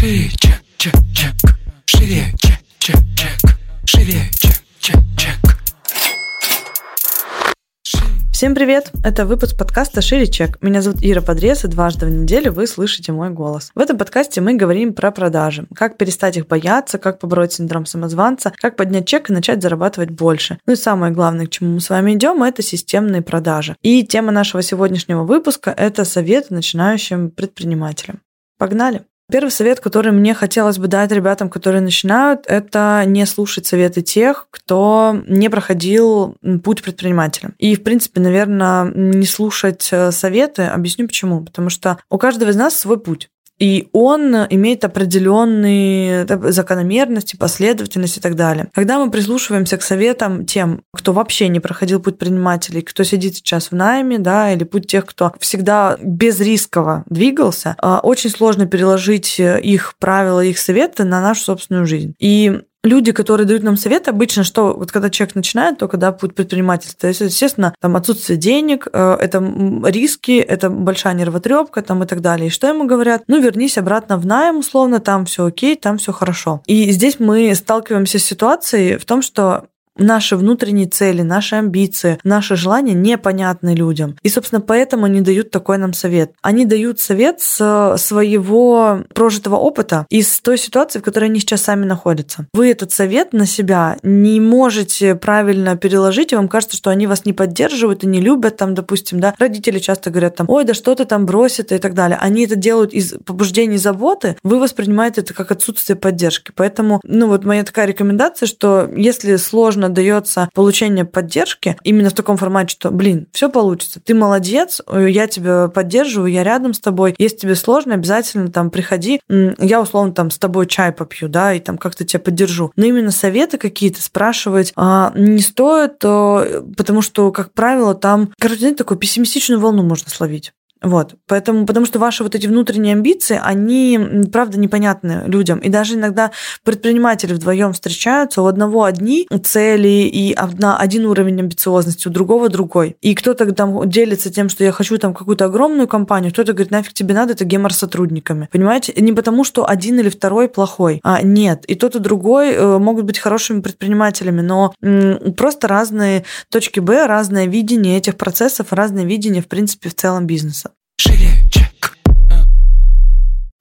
Шире, чек, чек, чек. Шире, чек, чек, чек. Шире, чек, чек, чек. Всем привет! Это выпуск подкаста «Шире чек». Меня зовут Ира Подрез, и дважды в неделю вы слышите мой голос. В этом подкасте мы говорим про продажи. Как перестать их бояться, как побороть синдром самозванца, как поднять чек и начать зарабатывать больше. Ну и самое главное, к чему мы с вами идем, это системные продажи. И тема нашего сегодняшнего выпуска – это советы начинающим предпринимателям. Погнали! Первый совет, который мне хотелось бы дать ребятам, которые начинают, это не слушать советы тех, кто не проходил путь предпринимателя. И, в принципе, наверное, не слушать э, советы. Объясню почему. Потому что у каждого из нас свой путь. И он имеет определенные закономерности, последовательность и так далее. Когда мы прислушиваемся к советам тем, кто вообще не проходил путь предпринимателей, кто сидит сейчас в найме, да, или путь тех, кто всегда безрисково двигался, а, очень сложно переложить их правила, их советы на нашу собственную жизнь. И люди, которые дают нам совет, обычно, что вот когда человек начинает только, да, путь предпринимательства, то есть, естественно, там отсутствие денег, э, это риски, это большая нервотрепка там и так далее. И что ему говорят? Ну, вернись обратно в найм, условно, там все окей, там все хорошо. И здесь мы сталкиваемся с ситуацией в том, что наши внутренние цели, наши амбиции, наши желания непонятны людям. И, собственно, поэтому они дают такой нам совет. Они дают совет с своего прожитого опыта и с той ситуации, в которой они сейчас сами находятся. Вы этот совет на себя не можете правильно переложить, и вам кажется, что они вас не поддерживают и не любят, там, допустим, да, родители часто говорят там, ой, да что ты там бросит и так далее. Они это делают из побуждений заботы, вы воспринимаете это как отсутствие поддержки. Поэтому, ну вот моя такая рекомендация, что если сложно дается получение поддержки именно в таком формате, что, блин, все получится, ты молодец, я тебя поддерживаю, я рядом с тобой, если тебе сложно, обязательно там приходи, я условно там с тобой чай попью, да, и там как-то тебя поддержу. Но именно советы какие-то спрашивать а, не стоит, а, потому что, как правило, там, короче, знаете, такую пессимистичную волну можно словить. Вот. Поэтому, потому что ваши вот эти внутренние амбиции, они, правда, непонятны людям. И даже иногда предприниматели вдвоем встречаются, у одного одни цели и одна, один уровень амбициозности, у другого другой. И кто-то там делится тем, что я хочу там какую-то огромную компанию, кто-то говорит, нафиг тебе надо, это гемор с сотрудниками. Понимаете? Не потому, что один или второй плохой. А нет. И тот, и другой э, могут быть хорошими предпринимателями, но просто разные точки Б, разное видение этих процессов, разное видение, в принципе, в целом бизнеса. Шире, чек.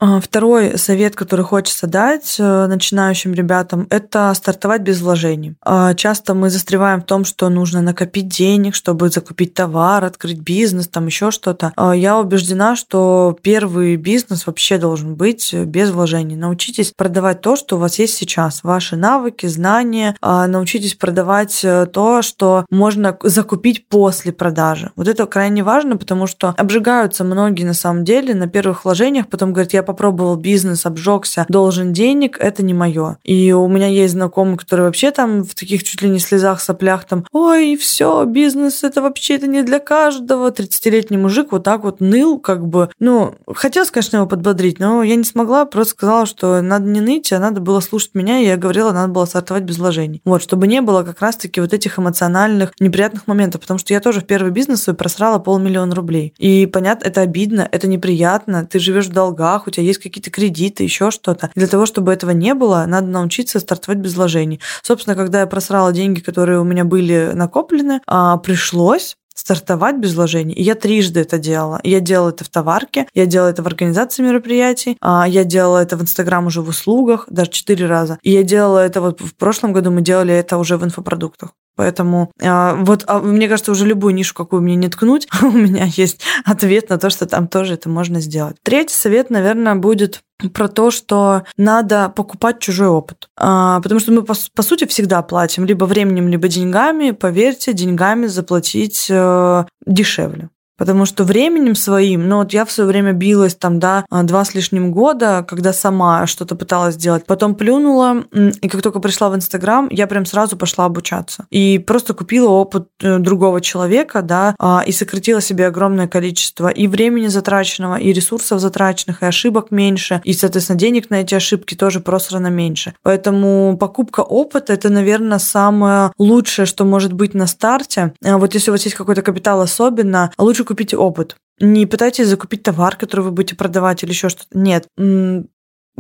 А, второй совет, который хочется дать э, начинающим ребятам, это стартовать без вложений. А, часто мы застреваем в том, что нужно накопить денег, чтобы закупить товар, открыть бизнес, там еще что-то. А, я убеждена, что первый бизнес вообще должен быть без вложений. Научитесь продавать то, что у вас есть сейчас, ваши навыки, знания. Научитесь продавать э, то, что можно закупить после продажи. Вот это крайне важно, потому что обжигаются многие на самом деле на первых вложениях, потом говорят, я попробовал бизнес, обжегся, должен денег, это не мое. И у меня есть знакомый, который вообще там в таких чуть ли не слезах, соплях там, ой, все, бизнес, это вообще это не для каждого. 30-летний мужик вот так вот ныл, как бы, ну, хотелось, конечно, его подбодрить, но я не смогла, просто сказала, что надо не ныть, а надо было слушать меня, и я говорила, надо было стартовать без вложений. Вот, чтобы не было как раз-таки вот этих эмоциональных, неприятных моментов, потому что я тоже в первый бизнес свой просрала полмиллиона рублей. И понятно, это обидно, это неприятно, ты живешь в долгах, у тебя есть какие-то кредиты, еще что-то. Для того, чтобы этого не было, надо научиться стартовать без вложений. Собственно, когда я просрала деньги, которые у меня были накоплены, а, пришлось стартовать без вложений. И я трижды это делала. Я делала это в товарке, я делала это в организации мероприятий, а, я делала это в Инстаграм уже в услугах, даже четыре раза. И я делала это вот в прошлом году, мы делали это уже в инфопродуктах. Поэтому а, вот а, мне кажется, уже любую нишу, какую мне не ткнуть, у меня есть ответ на то, что там тоже это можно сделать. Третий совет, наверное, будет про то, что надо покупать чужой опыт. А, потому что мы, по, по сути, всегда платим либо временем, либо деньгами. Поверьте, деньгами заплатить э, дешевле. Потому что временем своим, ну вот я в свое время билась там, да, а, два с лишним года, когда сама что-то пыталась сделать. Потом плюнула, и как только пришла в Инстаграм, я прям сразу пошла обучаться. И просто купила опыт э, другого человека, да, а, и сократила себе огромное количество и времени затраченного, и ресурсов затраченных, и ошибок меньше, и, соответственно, денег на эти ошибки тоже просрано меньше. Поэтому покупка опыта – это, наверное, самое лучшее, что может быть на старте. А вот если у вас есть какой-то капитал особенно, лучше купите опыт. Не пытайтесь закупить товар, который вы будете продавать или еще что-то. Нет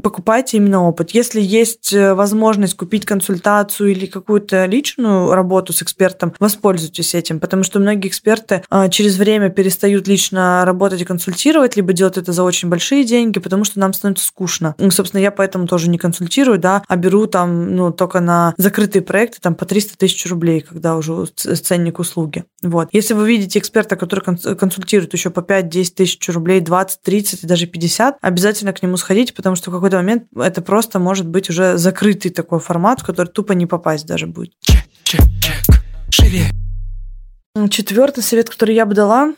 покупайте именно опыт. Если есть э, возможность купить консультацию или какую-то личную работу с экспертом, воспользуйтесь этим, потому что многие эксперты а, через время перестают лично работать и консультировать, либо делать это за очень большие деньги, потому что нам становится скучно. И, собственно, я поэтому тоже не консультирую, да, а беру там, ну, только на закрытые проекты там по 300 тысяч рублей, когда уже ценник услуги. Вот. Если вы видите эксперта, который консультирует еще по 5-10 тысяч рублей, 20, 30 и даже 50, обязательно к нему сходите, потому что в какой-то момент это просто может быть уже закрытый такой формат, в который тупо не попасть даже будет. Чек, чек, чек. Живее. Четвертый совет, который я бы дала,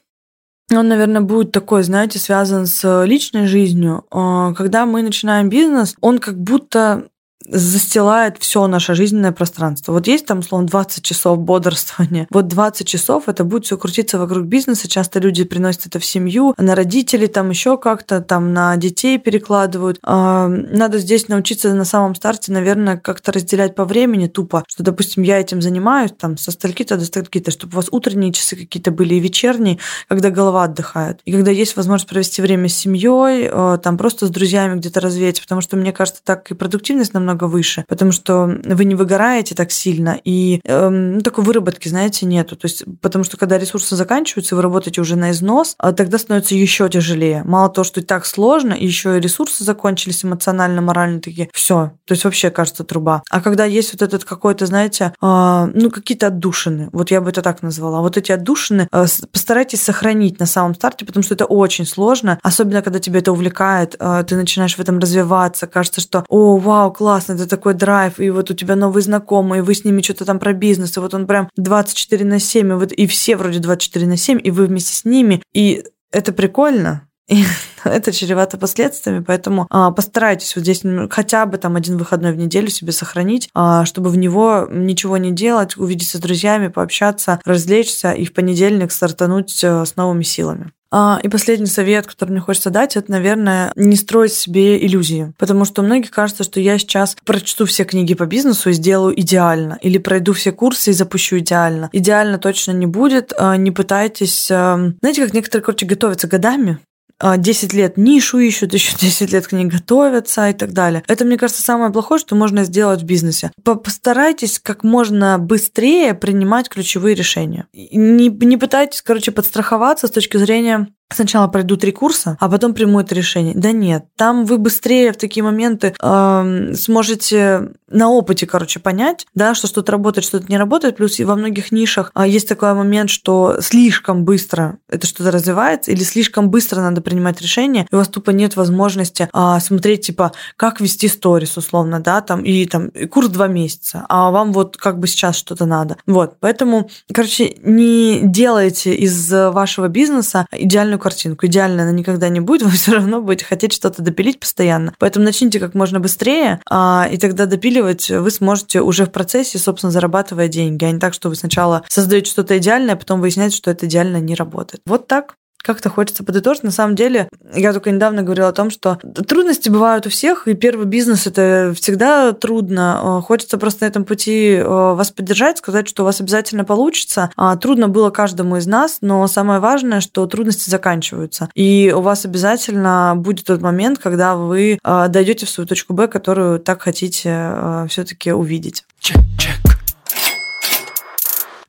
он, наверное, будет такой, знаете, связан с личной жизнью. А, когда мы начинаем бизнес, он как будто застилает все наше жизненное пространство. Вот есть там, условно, 20 часов бодрствования. Вот 20 часов это будет все крутиться вокруг бизнеса. Часто люди приносят это в семью, на родителей, там еще как-то, там на детей перекладывают. А, надо здесь научиться на самом старте, наверное, как-то разделять по времени тупо, что, допустим, я этим занимаюсь там со стальки-то до стальки-то, чтобы у вас утренние часы какие-то были и вечерние, когда голова отдыхает. И когда есть возможность провести время с семьей, э, там просто с друзьями где-то развеяться, потому что, мне кажется, так и продуктивность намного намного выше, потому что вы не выгораете так сильно, и э, ну, такой выработки, знаете, нету. То есть, потому что когда ресурсы заканчиваются, вы работаете уже на износ, а тогда становится еще тяжелее. Мало того, что и так сложно, еще и ресурсы закончились эмоционально, морально такие. Все. То есть вообще кажется труба. А когда есть вот этот какой-то, знаете, э, ну какие-то отдушины, вот я бы это так назвала. Вот эти отдушины э, постарайтесь сохранить на самом старте, потому что это очень сложно, особенно когда тебя это увлекает, э, ты начинаешь в этом развиваться, кажется, что, о, вау, классно, классно, это такой драйв, и вот у тебя новые знакомые, и вы с ними что-то там про бизнес, и вот он прям 24 на 7, и, вот, и все вроде 24 на 7, и вы вместе с ними, и это прикольно, и это чревато последствиями, поэтому а, постарайтесь вот здесь хотя бы там один выходной в неделю себе сохранить, а, чтобы в него ничего не делать, увидеться с друзьями, пообщаться, развлечься и в понедельник стартануть э, с новыми силами. А, и последний совет, который мне хочется дать, это, наверное, не строить себе иллюзии. Потому что многие кажется, что я сейчас прочту все книги по бизнесу и сделаю идеально. Или пройду все курсы и запущу идеально. Идеально точно не будет. А, не пытайтесь... Эм, знаете, как некоторые, короче, готовятся годами 10 а, лет нишу ищут, еще 10 лет к ней готовятся и так далее. Это, мне кажется, самое плохое, что можно сделать в бизнесе. Постарайтесь как можно быстрее принимать ключевые решения. Не, не пытайтесь, короче, подстраховаться с точки зрения сначала пройду три курса, а потом приму это решение. Да нет, там вы быстрее в такие моменты э, сможете на опыте, короче, понять, да, что что-то работает, что-то не работает. Плюс во многих нишах э, есть такой момент, что слишком быстро это что-то развивается, или слишком быстро надо принимать решение, и у вас тупо нет возможности э, смотреть, типа, как вести сторис, условно, да, там, и там и курс два месяца, а вам вот как бы сейчас что-то надо. Вот, поэтому, короче, не делайте из вашего бизнеса идеальную картинку. Идеально она никогда не будет, вы все равно будете хотеть что-то допилить постоянно. Поэтому начните как можно быстрее, а, и тогда допиливать вы сможете уже в процессе, собственно, зарабатывая деньги, а не так, что вы сначала создаете что-то идеальное, а потом выясняете, что это идеально не работает. Вот так как-то хочется подытожить. На самом деле, я только недавно говорила о том, что трудности бывают у всех, и первый бизнес это всегда трудно. Э, хочется просто на этом пути э, вас поддержать, сказать, что у вас обязательно получится. А, трудно было каждому из нас, но самое важное, что трудности заканчиваются. И у вас обязательно будет тот момент, когда вы э, дойдете в свою точку Б, которую так хотите все-таки увидеть. Чек, чек.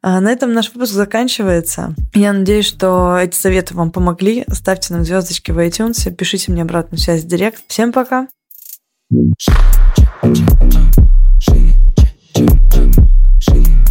На этом наш выпуск заканчивается. Я надеюсь, что эти советы вам помогли. Ставьте нам звездочки в iTunes, пишите мне обратную связь в директ. Всем пока! Shake it, shake it, shake it.